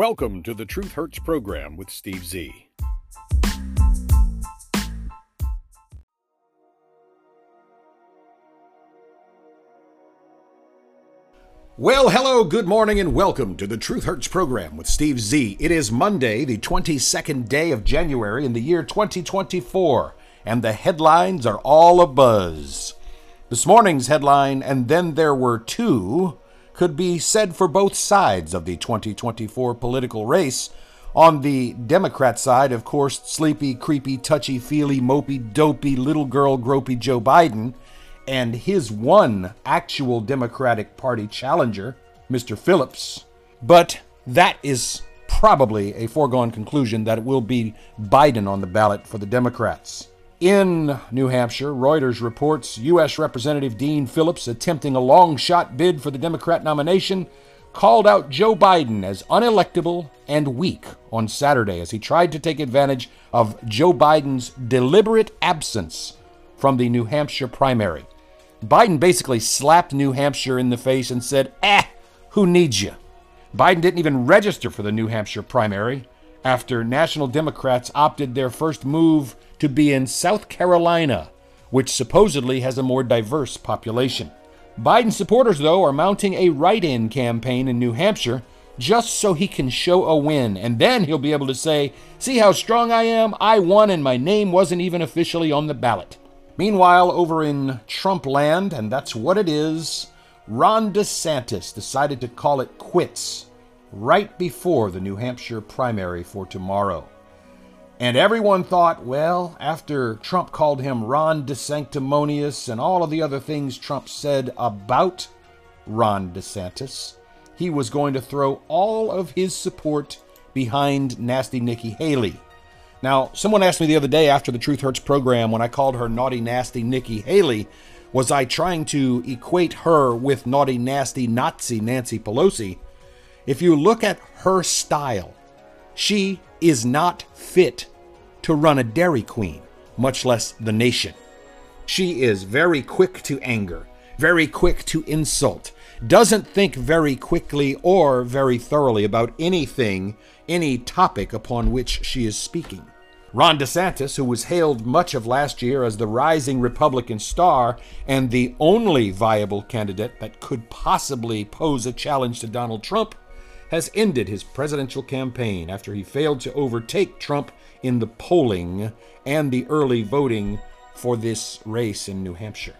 Welcome to the Truth Hurts program with Steve Z. Well, hello, good morning, and welcome to the Truth Hurts program with Steve Z. It is Monday, the 22nd day of January in the year 2024, and the headlines are all abuzz. This morning's headline, and then there were two, could be said for both sides of the 2024 political race. On the Democrat side, of course, sleepy, creepy, touchy feely, mopey, dopey, little girl, gropey Joe Biden, and his one actual Democratic Party challenger, Mr. Phillips. But that is probably a foregone conclusion that it will be Biden on the ballot for the Democrats. In New Hampshire, Reuters reports U.S. Representative Dean Phillips, attempting a long shot bid for the Democrat nomination, called out Joe Biden as unelectable and weak on Saturday as he tried to take advantage of Joe Biden's deliberate absence from the New Hampshire primary. Biden basically slapped New Hampshire in the face and said, Eh, who needs you? Biden didn't even register for the New Hampshire primary after national Democrats opted their first move to be in South Carolina, which supposedly has a more diverse population. Biden supporters, though, are mounting a write in campaign in New Hampshire just so he can show a win, and then he'll be able to say, See how strong I am? I won, and my name wasn't even officially on the ballot. Meanwhile, over in Trump land, and that's what it is, Ron DeSantis decided to call it quits right before the New Hampshire primary for tomorrow. And everyone thought, well, after Trump called him Ron DeSanctimonious and all of the other things Trump said about Ron DeSantis, he was going to throw all of his support behind Nasty Nikki Haley. Now, someone asked me the other day after the Truth Hurts program when I called her Naughty Nasty Nikki Haley, was I trying to equate her with Naughty Nasty Nazi Nancy Pelosi? If you look at her style, she is not fit to run a Dairy Queen, much less the nation. She is very quick to anger, very quick to insult, doesn't think very quickly or very thoroughly about anything, any topic upon which she is speaking. Ron DeSantis, who was hailed much of last year as the rising Republican star and the only viable candidate that could possibly pose a challenge to Donald Trump, has ended his presidential campaign after he failed to overtake Trump in the polling and the early voting for this race in New Hampshire.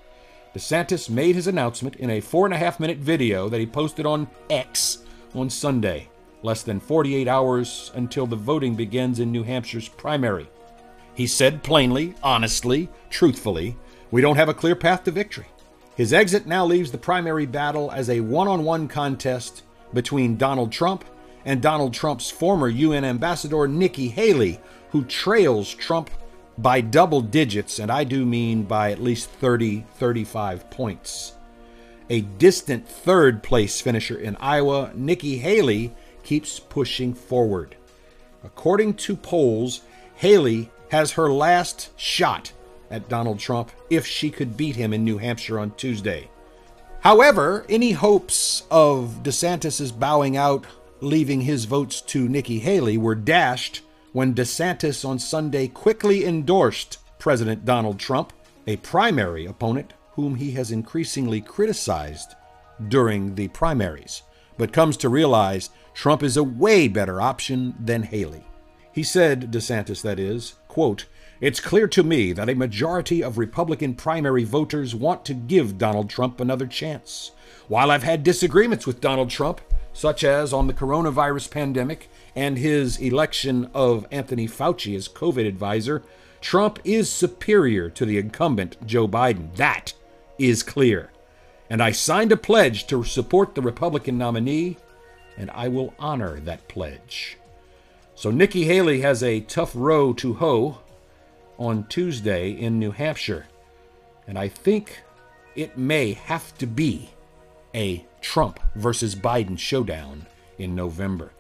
DeSantis made his announcement in a four and a half minute video that he posted on X on Sunday, less than 48 hours until the voting begins in New Hampshire's primary. He said plainly, honestly, truthfully, we don't have a clear path to victory. His exit now leaves the primary battle as a one on one contest between Donald Trump and Donald Trump's former UN ambassador, Nikki Haley, who trails Trump by double digits, and I do mean by at least 30, 35 points. A distant third place finisher in Iowa, Nikki Haley keeps pushing forward. According to polls, Haley has her last shot at Donald Trump if she could beat him in New Hampshire on Tuesday. However, any hopes of DeSantis' bowing out, leaving his votes to Nikki Haley, were dashed when DeSantis on Sunday quickly endorsed President Donald Trump, a primary opponent whom he has increasingly criticized during the primaries, but comes to realize Trump is a way better option than Haley. He said, DeSantis that is, quote, it's clear to me that a majority of Republican primary voters want to give Donald Trump another chance. While I've had disagreements with Donald Trump, such as on the coronavirus pandemic and his election of Anthony Fauci as COVID advisor, Trump is superior to the incumbent Joe Biden. That is clear. And I signed a pledge to support the Republican nominee, and I will honor that pledge. So Nikki Haley has a tough row to hoe on Tuesday in New Hampshire. And I think it may have to be a Trump versus Biden showdown in November.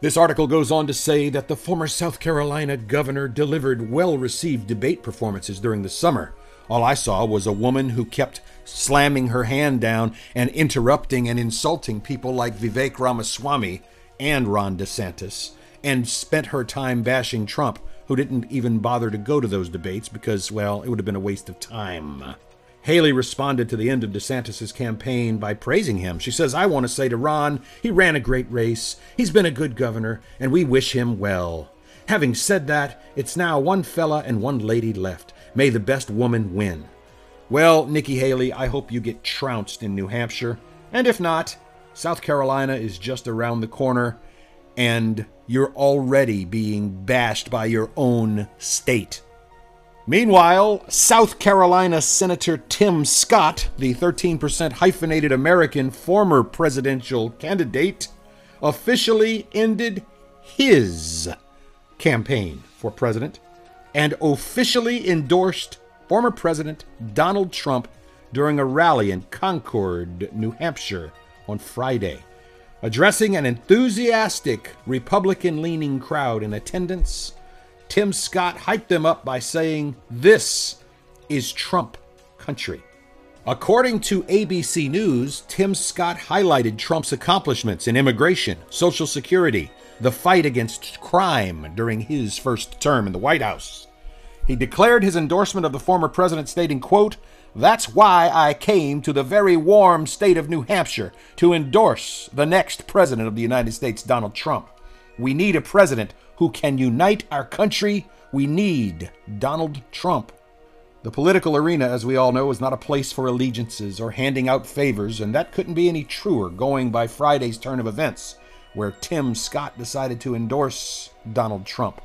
This article goes on to say that the former South Carolina governor delivered well received debate performances during the summer. All I saw was a woman who kept slamming her hand down and interrupting and insulting people like Vivek Ramaswamy and Ron DeSantis and spent her time bashing Trump, who didn't even bother to go to those debates because, well, it would have been a waste of time. Haley responded to the end of DeSantis' campaign by praising him. She says, I want to say to Ron, he ran a great race, he's been a good governor, and we wish him well. Having said that, it's now one fella and one lady left. May the best woman win. Well, Nikki Haley, I hope you get trounced in New Hampshire. And if not, South Carolina is just around the corner, and you're already being bashed by your own state. Meanwhile, South Carolina Senator Tim Scott, the 13% hyphenated American former presidential candidate, officially ended his campaign for president and officially endorsed former President Donald Trump during a rally in Concord, New Hampshire on Friday. Addressing an enthusiastic Republican leaning crowd in attendance, Tim Scott hyped them up by saying, This is Trump country. According to ABC News, Tim Scott highlighted Trump's accomplishments in immigration, Social Security, the fight against crime during his first term in the White House. He declared his endorsement of the former president, stating, quote, That's why I came to the very warm state of New Hampshire to endorse the next president of the United States, Donald Trump. We need a president who can unite our country. We need Donald Trump. The political arena, as we all know, is not a place for allegiances or handing out favors, and that couldn't be any truer going by Friday's turn of events, where Tim Scott decided to endorse Donald Trump.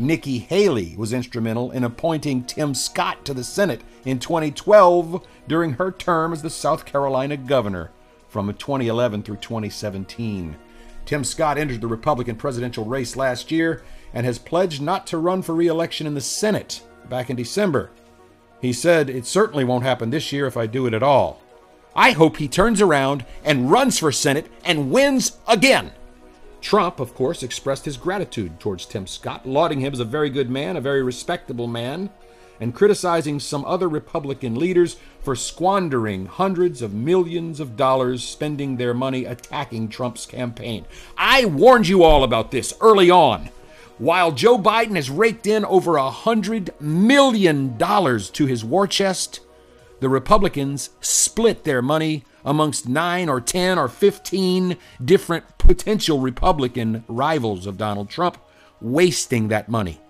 Nikki Haley was instrumental in appointing Tim Scott to the Senate in 2012 during her term as the South Carolina governor from 2011 through 2017. Tim Scott entered the Republican presidential race last year and has pledged not to run for re election in the Senate back in December. He said, It certainly won't happen this year if I do it at all. I hope he turns around and runs for Senate and wins again. Trump, of course, expressed his gratitude towards Tim Scott, lauding him as a very good man, a very respectable man, and criticizing some other Republican leaders for squandering hundreds of millions of dollars spending their money attacking Trump's campaign. I warned you all about this early on. While Joe Biden has raked in over a hundred million dollars to his war chest, the Republicans split their money amongst nine or 10 or 15 different potential Republican rivals of Donald Trump, wasting that money.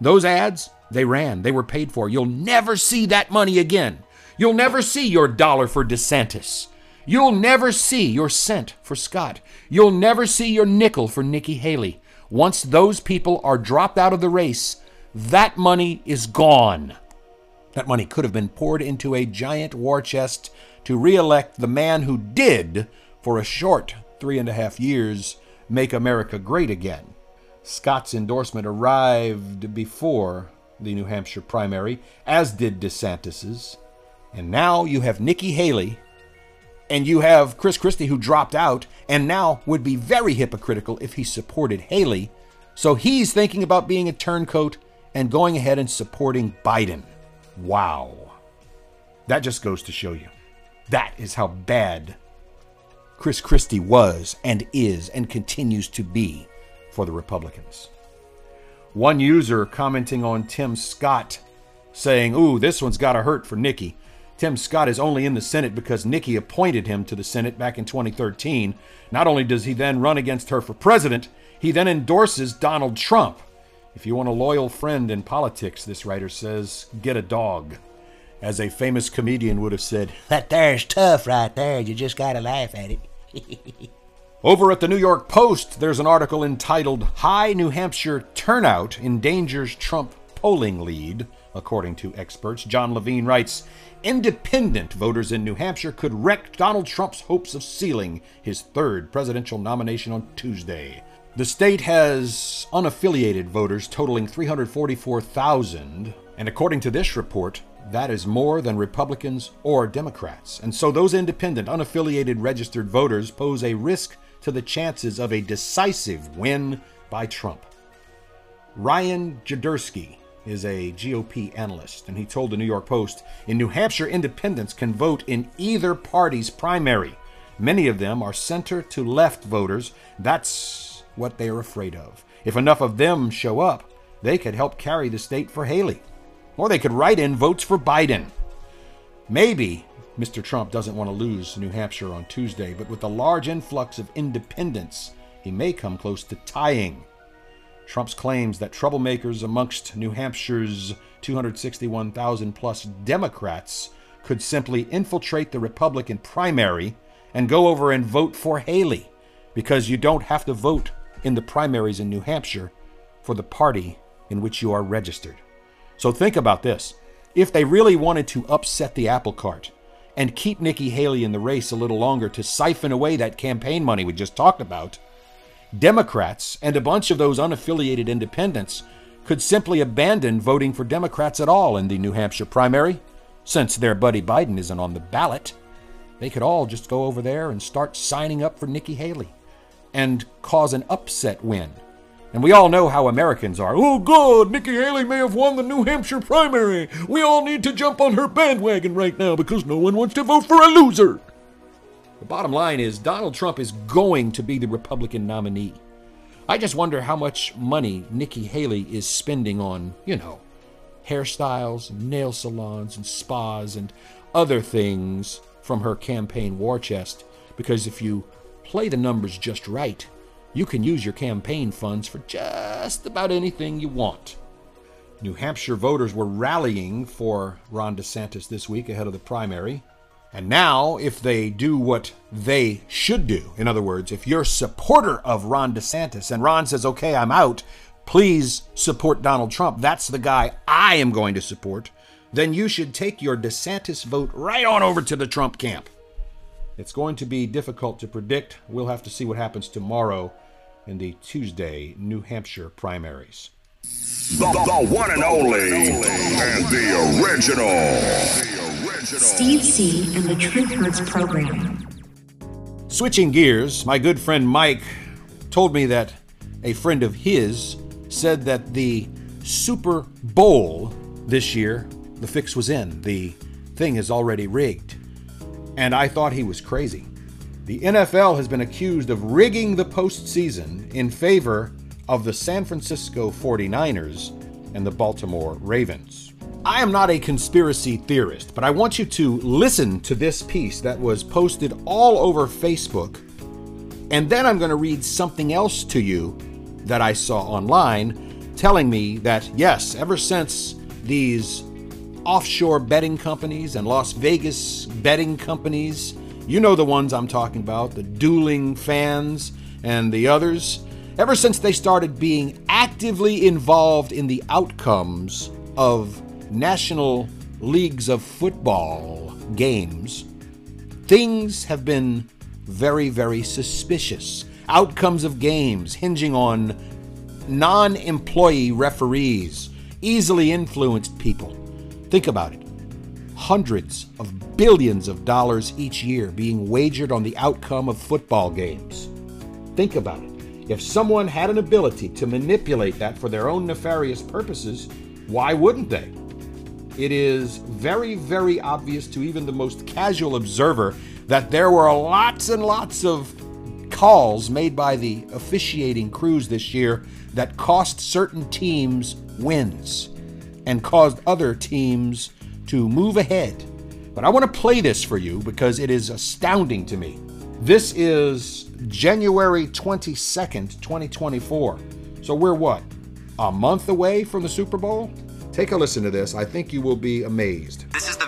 Those ads, they ran, they were paid for. You'll never see that money again. You'll never see your dollar for DeSantis. You'll never see your cent for Scott. You'll never see your nickel for Nikki Haley. Once those people are dropped out of the race, that money is gone. That money could have been poured into a giant war chest to reelect the man who did, for a short three and a half years, make America great again. Scott's endorsement arrived before the New Hampshire primary, as did DeSantis's. And now you have Nikki Haley, and you have Chris Christie, who dropped out, and now would be very hypocritical if he supported Haley. So he's thinking about being a turncoat and going ahead and supporting Biden. Wow. That just goes to show you. That is how bad Chris Christie was and is and continues to be for the Republicans. One user commenting on Tim Scott saying, Ooh, this one's got to hurt for Nikki. Tim Scott is only in the Senate because Nikki appointed him to the Senate back in 2013. Not only does he then run against her for president, he then endorses Donald Trump. If you want a loyal friend in politics, this writer says, get a dog. As a famous comedian would have said, That there's tough right there. You just gotta laugh at it. Over at the New York Post, there's an article entitled High New Hampshire Turnout Endangers Trump Polling Lead. According to experts, John Levine writes Independent voters in New Hampshire could wreck Donald Trump's hopes of sealing his third presidential nomination on Tuesday. The state has unaffiliated voters totaling 344,000, and according to this report, that is more than Republicans or Democrats. And so those independent, unaffiliated registered voters pose a risk to the chances of a decisive win by Trump. Ryan Girdusky is a GOP analyst, and he told the New York Post In New Hampshire, independents can vote in either party's primary. Many of them are center to left voters. That's what they are afraid of. If enough of them show up, they could help carry the state for Haley. Or they could write in votes for Biden. Maybe Mr. Trump doesn't want to lose New Hampshire on Tuesday, but with the large influx of independents, he may come close to tying. Trump's claims that troublemakers amongst New Hampshire's 261,000 plus Democrats could simply infiltrate the Republican primary and go over and vote for Haley because you don't have to vote in the primaries in New Hampshire for the party in which you are registered. So think about this. If they really wanted to upset the apple cart and keep Nikki Haley in the race a little longer to siphon away that campaign money we just talked about, Democrats and a bunch of those unaffiliated independents could simply abandon voting for Democrats at all in the New Hampshire primary, since their buddy Biden isn't on the ballot. They could all just go over there and start signing up for Nikki Haley and cause an upset win. And we all know how Americans are. Oh, God, Nikki Haley may have won the New Hampshire primary. We all need to jump on her bandwagon right now because no one wants to vote for a loser. The bottom line is Donald Trump is going to be the Republican nominee. I just wonder how much money Nikki Haley is spending on, you know, hairstyles, nail salons, and spas, and other things from her campaign war chest. Because if you play the numbers just right, you can use your campaign funds for just about anything you want. New Hampshire voters were rallying for Ron DeSantis this week ahead of the primary. And now, if they do what they should do, in other words, if you're a supporter of Ron DeSantis and Ron says, okay, I'm out, please support Donald Trump, that's the guy I am going to support, then you should take your DeSantis vote right on over to the Trump camp. It's going to be difficult to predict. We'll have to see what happens tomorrow in the Tuesday New Hampshire primaries. The, the one and only and the original. Steve Z. and the Truth Hurts program. Switching gears, my good friend Mike told me that a friend of his said that the Super Bowl this year, the fix was in. The thing is already rigged. And I thought he was crazy. The NFL has been accused of rigging the postseason in favor of the San Francisco 49ers and the Baltimore Ravens. I am not a conspiracy theorist, but I want you to listen to this piece that was posted all over Facebook. And then I'm going to read something else to you that I saw online telling me that, yes, ever since these offshore betting companies and Las Vegas betting companies, you know the ones I'm talking about, the dueling fans and the others, ever since they started being actively involved in the outcomes of national leagues of football games, things have been very, very suspicious. Outcomes of games hinging on non employee referees, easily influenced people. Think about it hundreds of billions of dollars each year being wagered on the outcome of football games. Think about it. If someone had an ability to manipulate that for their own nefarious purposes, why wouldn't they? It is very, very obvious to even the most casual observer that there were lots and lots of calls made by the officiating crews this year that cost certain teams wins and caused other teams to move ahead. But I want to play this for you because it is astounding to me. This is January 22nd, 2024. So we're what? A month away from the Super Bowl? Take a listen to this. I think you will be amazed. This is the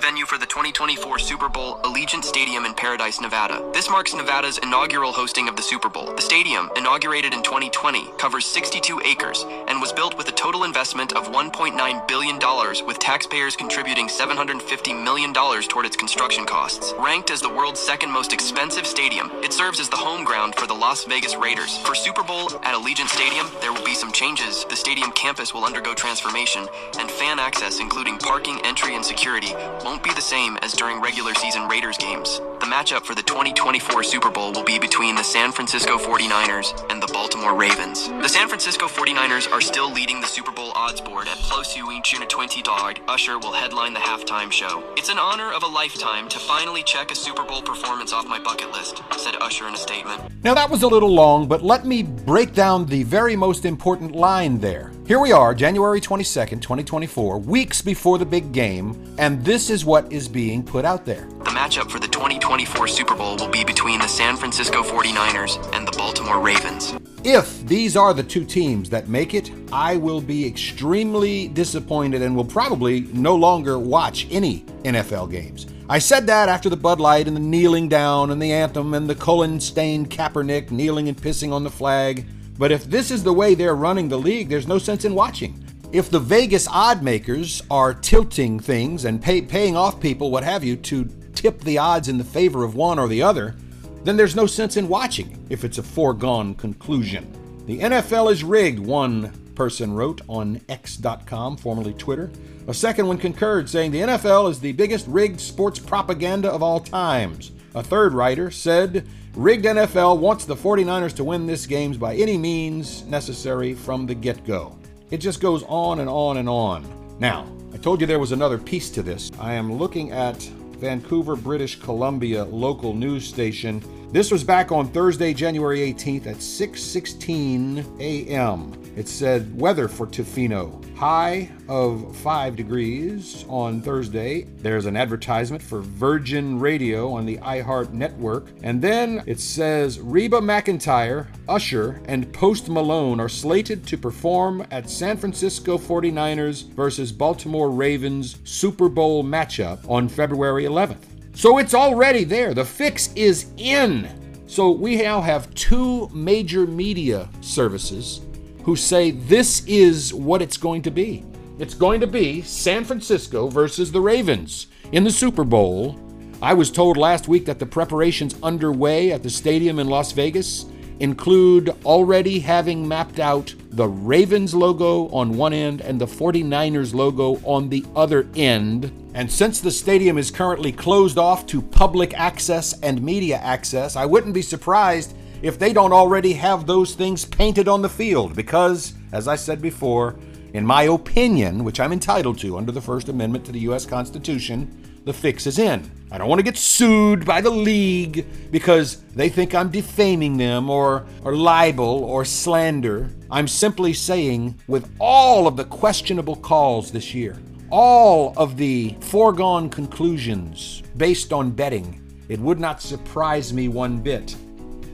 2024 Super Bowl, Allegiant Stadium in Paradise, Nevada. This marks Nevada's inaugural hosting of the Super Bowl. The stadium, inaugurated in 2020, covers 62 acres and was built with a total investment of $1.9 billion, with taxpayers contributing $750 million toward its construction costs. Ranked as the world's second most expensive stadium, it serves as the home ground for the Las Vegas Raiders. For Super Bowl at Allegiant Stadium, there will be some changes. The stadium campus will undergo transformation, and fan access, including parking, entry, and security, won't be the same as during regular season Raiders games. The matchup for the 2024 Super Bowl will be between the San Francisco 49ers and the Baltimore Ravens. The San Francisco 49ers are still leading the Super Bowl odds board at plus a 20 dog. Usher will headline the halftime show. It's an honor of a lifetime to finally check a Super Bowl performance off my bucket list, said Usher in a statement. Now, that was a little long, but let me break down the very most important line there. Here we are, January 22nd, 2024, weeks before the big game, and this is what is being put out there. The matchup for the 2024 Super Bowl will be between the San Francisco 49ers and the Baltimore Ravens. If these are the two teams that make it, I will be extremely disappointed and will probably no longer watch any NFL games. I said that after the Bud Light and the kneeling down and the anthem and the Colin stained Kaepernick kneeling and pissing on the flag. But if this is the way they're running the league, there's no sense in watching. If the Vegas odd makers are tilting things and pay, paying off people, what have you, to tip the odds in the favor of one or the other, then there's no sense in watching if it's a foregone conclusion. The NFL is rigged, one person wrote on X.com, formerly Twitter. A second one concurred, saying the NFL is the biggest rigged sports propaganda of all times. A third writer said, Rigged NFL wants the 49ers to win this game by any means necessary from the get go. It just goes on and on and on. Now, I told you there was another piece to this. I am looking at Vancouver, British Columbia local news station. This was back on Thursday, January 18th at 6:16 a.m. It said weather for Tofino. High of 5 degrees on Thursday. There's an advertisement for Virgin Radio on the iHeart network. And then it says Reba McEntire, Usher, and Post Malone are slated to perform at San Francisco 49ers versus Baltimore Ravens Super Bowl matchup on February 11th. So it's already there. The fix is in. So we now have two major media services who say this is what it's going to be. It's going to be San Francisco versus the Ravens in the Super Bowl. I was told last week that the preparations underway at the stadium in Las Vegas include already having mapped out the Ravens logo on one end and the 49ers logo on the other end. And since the stadium is currently closed off to public access and media access, I wouldn't be surprised if they don't already have those things painted on the field because, as I said before, in my opinion, which I'm entitled to under the First Amendment to the U.S. Constitution, the fix is in. I don't want to get sued by the league because they think I'm defaming them or, or libel or slander. I'm simply saying, with all of the questionable calls this year, all of the foregone conclusions based on betting, it would not surprise me one bit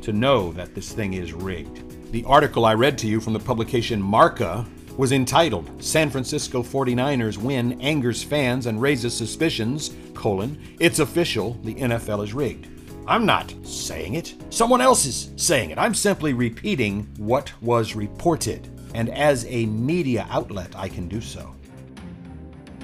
to know that this thing is rigged. The article I read to you from the publication Marca was entitled San Francisco 49ers win angers fans and raises suspicions, colon, it's official, the NFL is rigged. I'm not saying it. Someone else is saying it. I'm simply repeating what was reported. And as a media outlet, I can do so.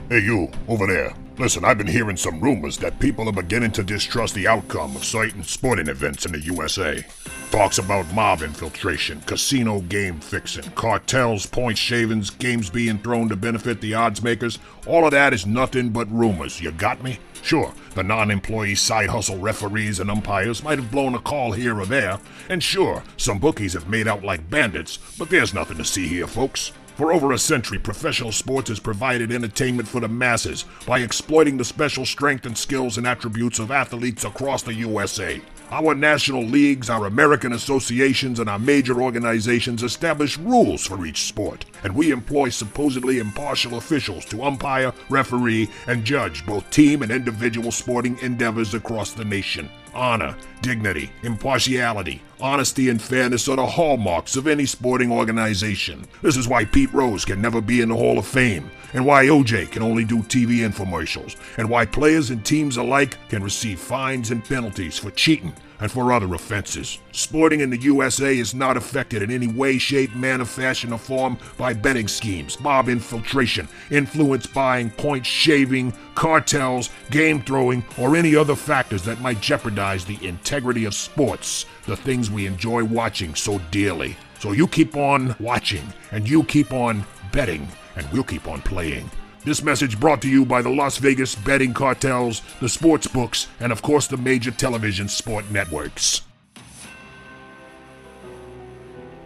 Hey, you, over there. Listen, I've been hearing some rumors that people are beginning to distrust the outcome of certain sporting events in the USA. Talks about mob infiltration, casino game fixing, cartels, point shavings, games being thrown to benefit the odds makers. All of that is nothing but rumors. You got me? Sure, the non employee side hustle referees and umpires might have blown a call here or there, and sure, some bookies have made out like bandits, but there's nothing to see here, folks. For over a century, professional sports has provided entertainment for the masses by exploiting the special strength and skills and attributes of athletes across the USA. Our national leagues, our American associations, and our major organizations establish rules for each sport, and we employ supposedly impartial officials to umpire, referee, and judge both team and individual sporting endeavors across the nation. Honor, dignity, impartiality, honesty, and fairness are the hallmarks of any sporting organization. This is why Pete Rose can never be in the Hall of Fame, and why OJ can only do TV infomercials, and why players and teams alike can receive fines and penalties for cheating and for other offenses. Sporting in the USA is not affected in any way, shape, manner, fashion, or form by betting schemes, mob infiltration, influence buying, point shaving, cartels, game throwing, or any other factors that might jeopardize the integrity of sports, the things we enjoy watching so dearly. So you keep on watching, and you keep on betting, and we'll keep on playing. This message brought to you by the Las Vegas betting cartels, the sports books, and of course the major television sport networks.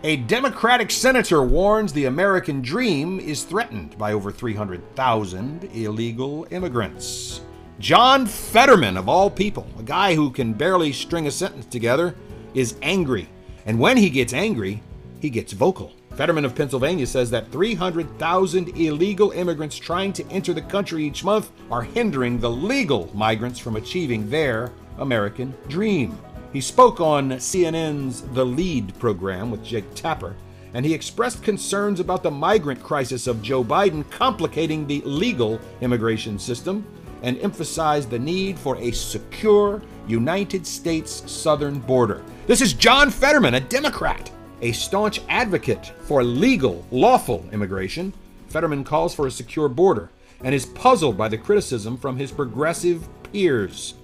A Democratic senator warns the American dream is threatened by over 300,000 illegal immigrants. John Fetterman, of all people, a guy who can barely string a sentence together, is angry. And when he gets angry, he gets vocal. Fetterman of Pennsylvania says that 300,000 illegal immigrants trying to enter the country each month are hindering the legal migrants from achieving their American dream. He spoke on CNN's The Lead program with Jake Tapper, and he expressed concerns about the migrant crisis of Joe Biden complicating the legal immigration system and emphasized the need for a secure United States southern border. This is John Fetterman, a Democrat, a staunch advocate for legal, lawful immigration. Fetterman calls for a secure border and is puzzled by the criticism from his progressive peers.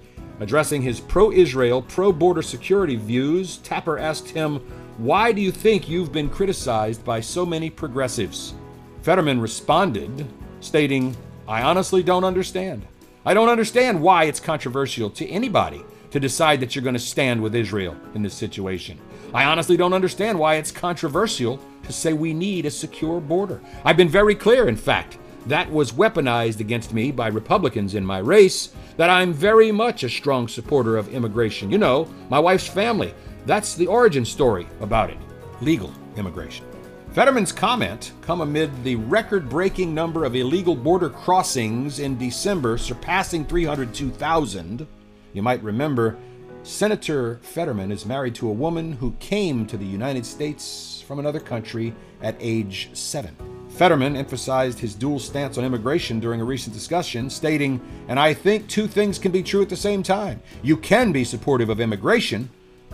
Addressing his pro Israel, pro border security views, Tapper asked him, Why do you think you've been criticized by so many progressives? Fetterman responded, stating, I honestly don't understand. I don't understand why it's controversial to anybody to decide that you're going to stand with Israel in this situation. I honestly don't understand why it's controversial to say we need a secure border. I've been very clear, in fact, that was weaponized against me by Republicans in my race, that I'm very much a strong supporter of immigration. You know, my wife's family. That's the origin story about it legal immigration. Fetterman's comment come amid the record-breaking number of illegal border crossings in December surpassing 302,000. You might remember Senator Fetterman is married to a woman who came to the United States from another country at age 7. Fetterman emphasized his dual stance on immigration during a recent discussion, stating, And I think two things can be true at the same time. You can be supportive of immigration,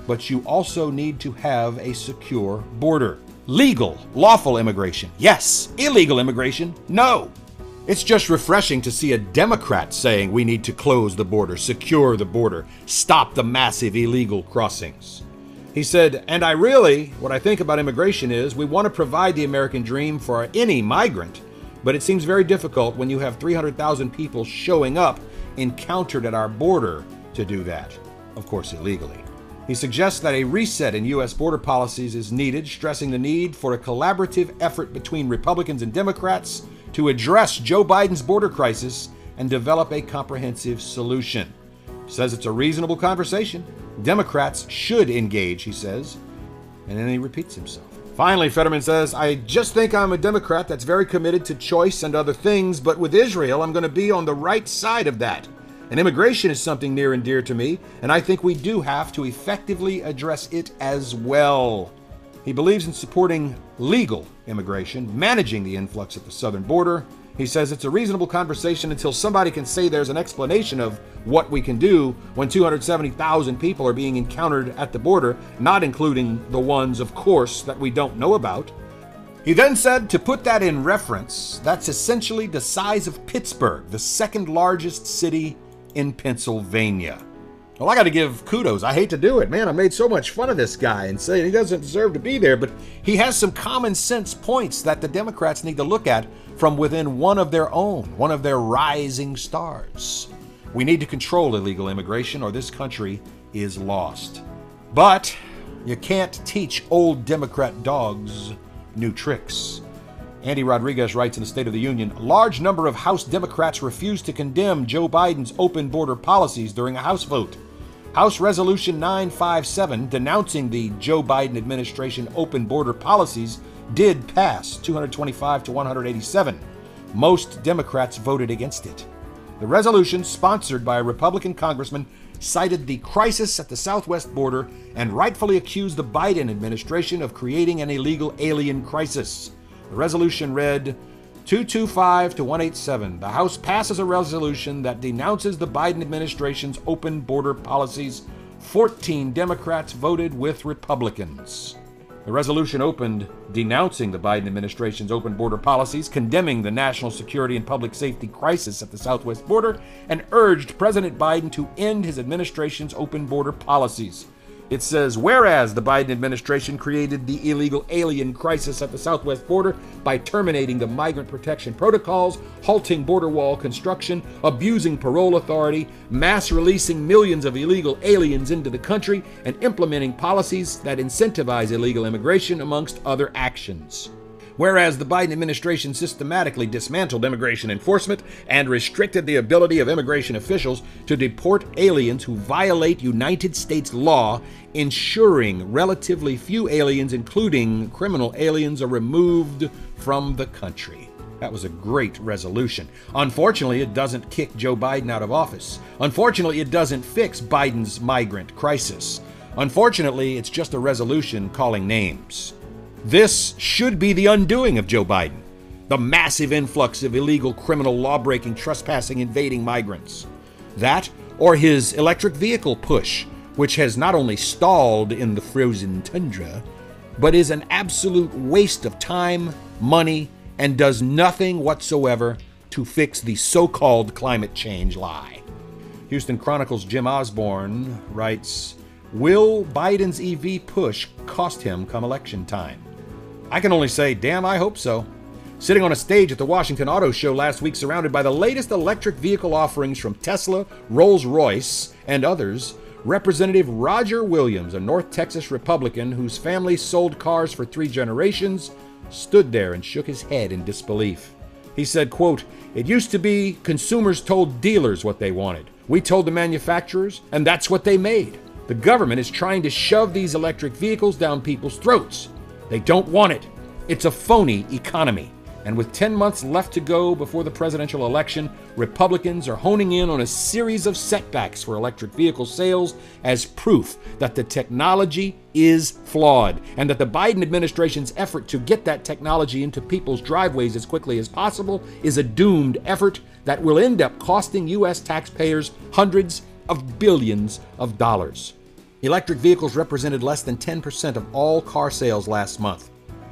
but you also need to have a secure border. Legal, lawful immigration, yes. Illegal immigration, no. It's just refreshing to see a Democrat saying we need to close the border, secure the border, stop the massive illegal crossings. He said, and I really, what I think about immigration is we want to provide the American dream for any migrant, but it seems very difficult when you have 300,000 people showing up encountered at our border to do that, of course, illegally. He suggests that a reset in U.S. border policies is needed, stressing the need for a collaborative effort between Republicans and Democrats to address Joe Biden's border crisis and develop a comprehensive solution. Says it's a reasonable conversation Democrats should engage, he says. And then he repeats himself. Finally, Fetterman says, I just think I'm a Democrat that's very committed to choice and other things, but with Israel, I'm going to be on the right side of that. And immigration is something near and dear to me, and I think we do have to effectively address it as well. He believes in supporting legal immigration, managing the influx at the southern border, he says it's a reasonable conversation until somebody can say there's an explanation of what we can do when 270,000 people are being encountered at the border, not including the ones, of course, that we don't know about. He then said, to put that in reference, that's essentially the size of Pittsburgh, the second largest city in Pennsylvania. Well, I got to give kudos. I hate to do it, man. I made so much fun of this guy and say he doesn't deserve to be there, but he has some common sense points that the Democrats need to look at from within one of their own, one of their rising stars. We need to control illegal immigration or this country is lost. But you can't teach old Democrat dogs new tricks. Andy Rodriguez writes in the State of the Union A large number of House Democrats refused to condemn Joe Biden's open border policies during a House vote. House Resolution 957, denouncing the Joe Biden administration open border policies, did pass 225 to 187. Most Democrats voted against it. The resolution, sponsored by a Republican congressman, cited the crisis at the southwest border and rightfully accused the Biden administration of creating an illegal alien crisis. The resolution read 225 to 187. The House passes a resolution that denounces the Biden administration's open border policies. 14 Democrats voted with Republicans. The resolution opened denouncing the Biden administration's open border policies, condemning the national security and public safety crisis at the southwest border, and urged President Biden to end his administration's open border policies. It says, whereas the Biden administration created the illegal alien crisis at the southwest border by terminating the migrant protection protocols, halting border wall construction, abusing parole authority, mass releasing millions of illegal aliens into the country, and implementing policies that incentivize illegal immigration, amongst other actions. Whereas the Biden administration systematically dismantled immigration enforcement and restricted the ability of immigration officials to deport aliens who violate United States law, ensuring relatively few aliens, including criminal aliens, are removed from the country. That was a great resolution. Unfortunately, it doesn't kick Joe Biden out of office. Unfortunately, it doesn't fix Biden's migrant crisis. Unfortunately, it's just a resolution calling names. This should be the undoing of Joe Biden the massive influx of illegal criminal lawbreaking, trespassing, invading migrants. That, or his electric vehicle push, which has not only stalled in the frozen tundra, but is an absolute waste of time, money, and does nothing whatsoever to fix the so called climate change lie. Houston Chronicles Jim Osborne writes Will Biden's EV push cost him come election time? I can only say, damn, I hope so. Sitting on a stage at the Washington Auto Show last week, surrounded by the latest electric vehicle offerings from Tesla, Rolls Royce, and others, Representative Roger Williams, a North Texas Republican whose family sold cars for three generations, stood there and shook his head in disbelief. He said, quote, It used to be consumers told dealers what they wanted. We told the manufacturers, and that's what they made. The government is trying to shove these electric vehicles down people's throats. They don't want it. It's a phony economy. And with 10 months left to go before the presidential election, Republicans are honing in on a series of setbacks for electric vehicle sales as proof that the technology is flawed and that the Biden administration's effort to get that technology into people's driveways as quickly as possible is a doomed effort that will end up costing U.S. taxpayers hundreds of billions of dollars. Electric vehicles represented less than 10% of all car sales last month.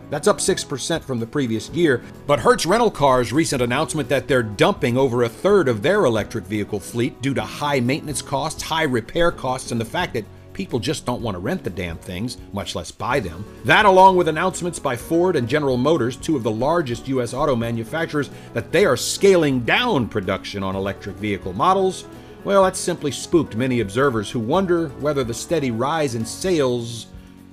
That's up 6% from the previous year, but Hertz Rental Cars' recent announcement that they're dumping over a third of their electric vehicle fleet due to high maintenance costs, high repair costs, and the fact that people just don't want to rent the damn things, much less buy them. That, along with announcements by Ford and General Motors, two of the largest U.S. auto manufacturers, that they are scaling down production on electric vehicle models, well, that simply spooked many observers who wonder whether the steady rise in sales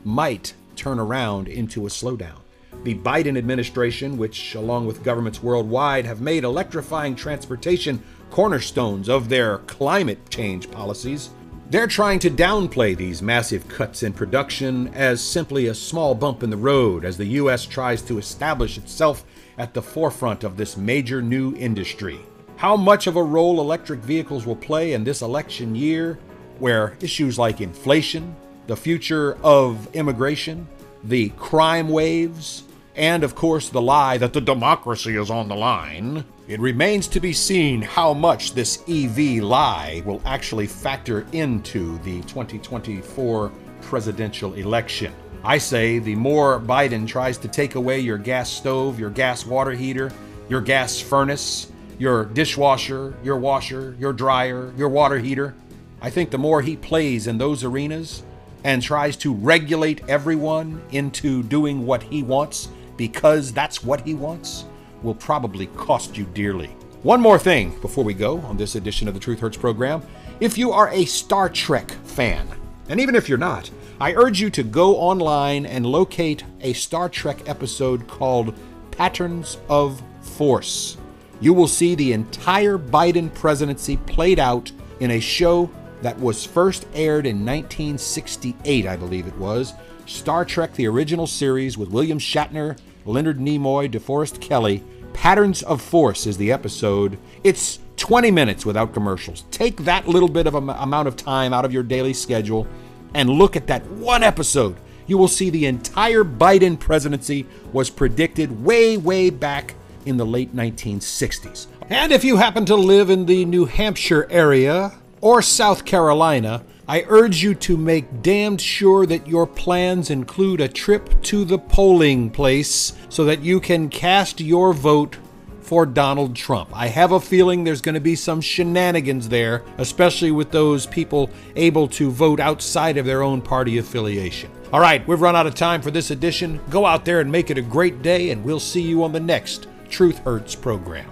might turn around into a slowdown. The Biden administration, which, along with governments worldwide, have made electrifying transportation cornerstones of their climate change policies, they're trying to downplay these massive cuts in production as simply a small bump in the road as the U.S. tries to establish itself at the forefront of this major new industry. How much of a role electric vehicles will play in this election year, where issues like inflation, the future of immigration, the crime waves, and of course the lie that the democracy is on the line, it remains to be seen how much this EV lie will actually factor into the 2024 presidential election. I say the more Biden tries to take away your gas stove, your gas water heater, your gas furnace, your dishwasher, your washer, your dryer, your water heater. I think the more he plays in those arenas and tries to regulate everyone into doing what he wants because that's what he wants will probably cost you dearly. One more thing before we go on this edition of the Truth Hurts program. If you are a Star Trek fan, and even if you're not, I urge you to go online and locate a Star Trek episode called Patterns of Force you will see the entire Biden presidency played out in a show that was first aired in 1968, I believe it was. Star Trek, the original series with William Shatner, Leonard Nimoy, DeForest Kelley. Patterns of Force is the episode. It's 20 minutes without commercials. Take that little bit of amount of time out of your daily schedule and look at that one episode. You will see the entire Biden presidency was predicted way, way back in the late 1960s. And if you happen to live in the New Hampshire area or South Carolina, I urge you to make damned sure that your plans include a trip to the polling place so that you can cast your vote for Donald Trump. I have a feeling there's going to be some shenanigans there, especially with those people able to vote outside of their own party affiliation. All right, we've run out of time for this edition. Go out there and make it a great day, and we'll see you on the next Truth Hurts program.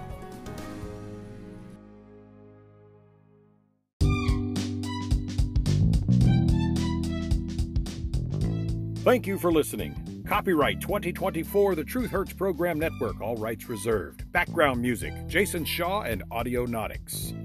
Thank you for listening. Copyright 2024, the Truth Hurts Program Network, all rights reserved. Background music, Jason Shaw and Audionautix.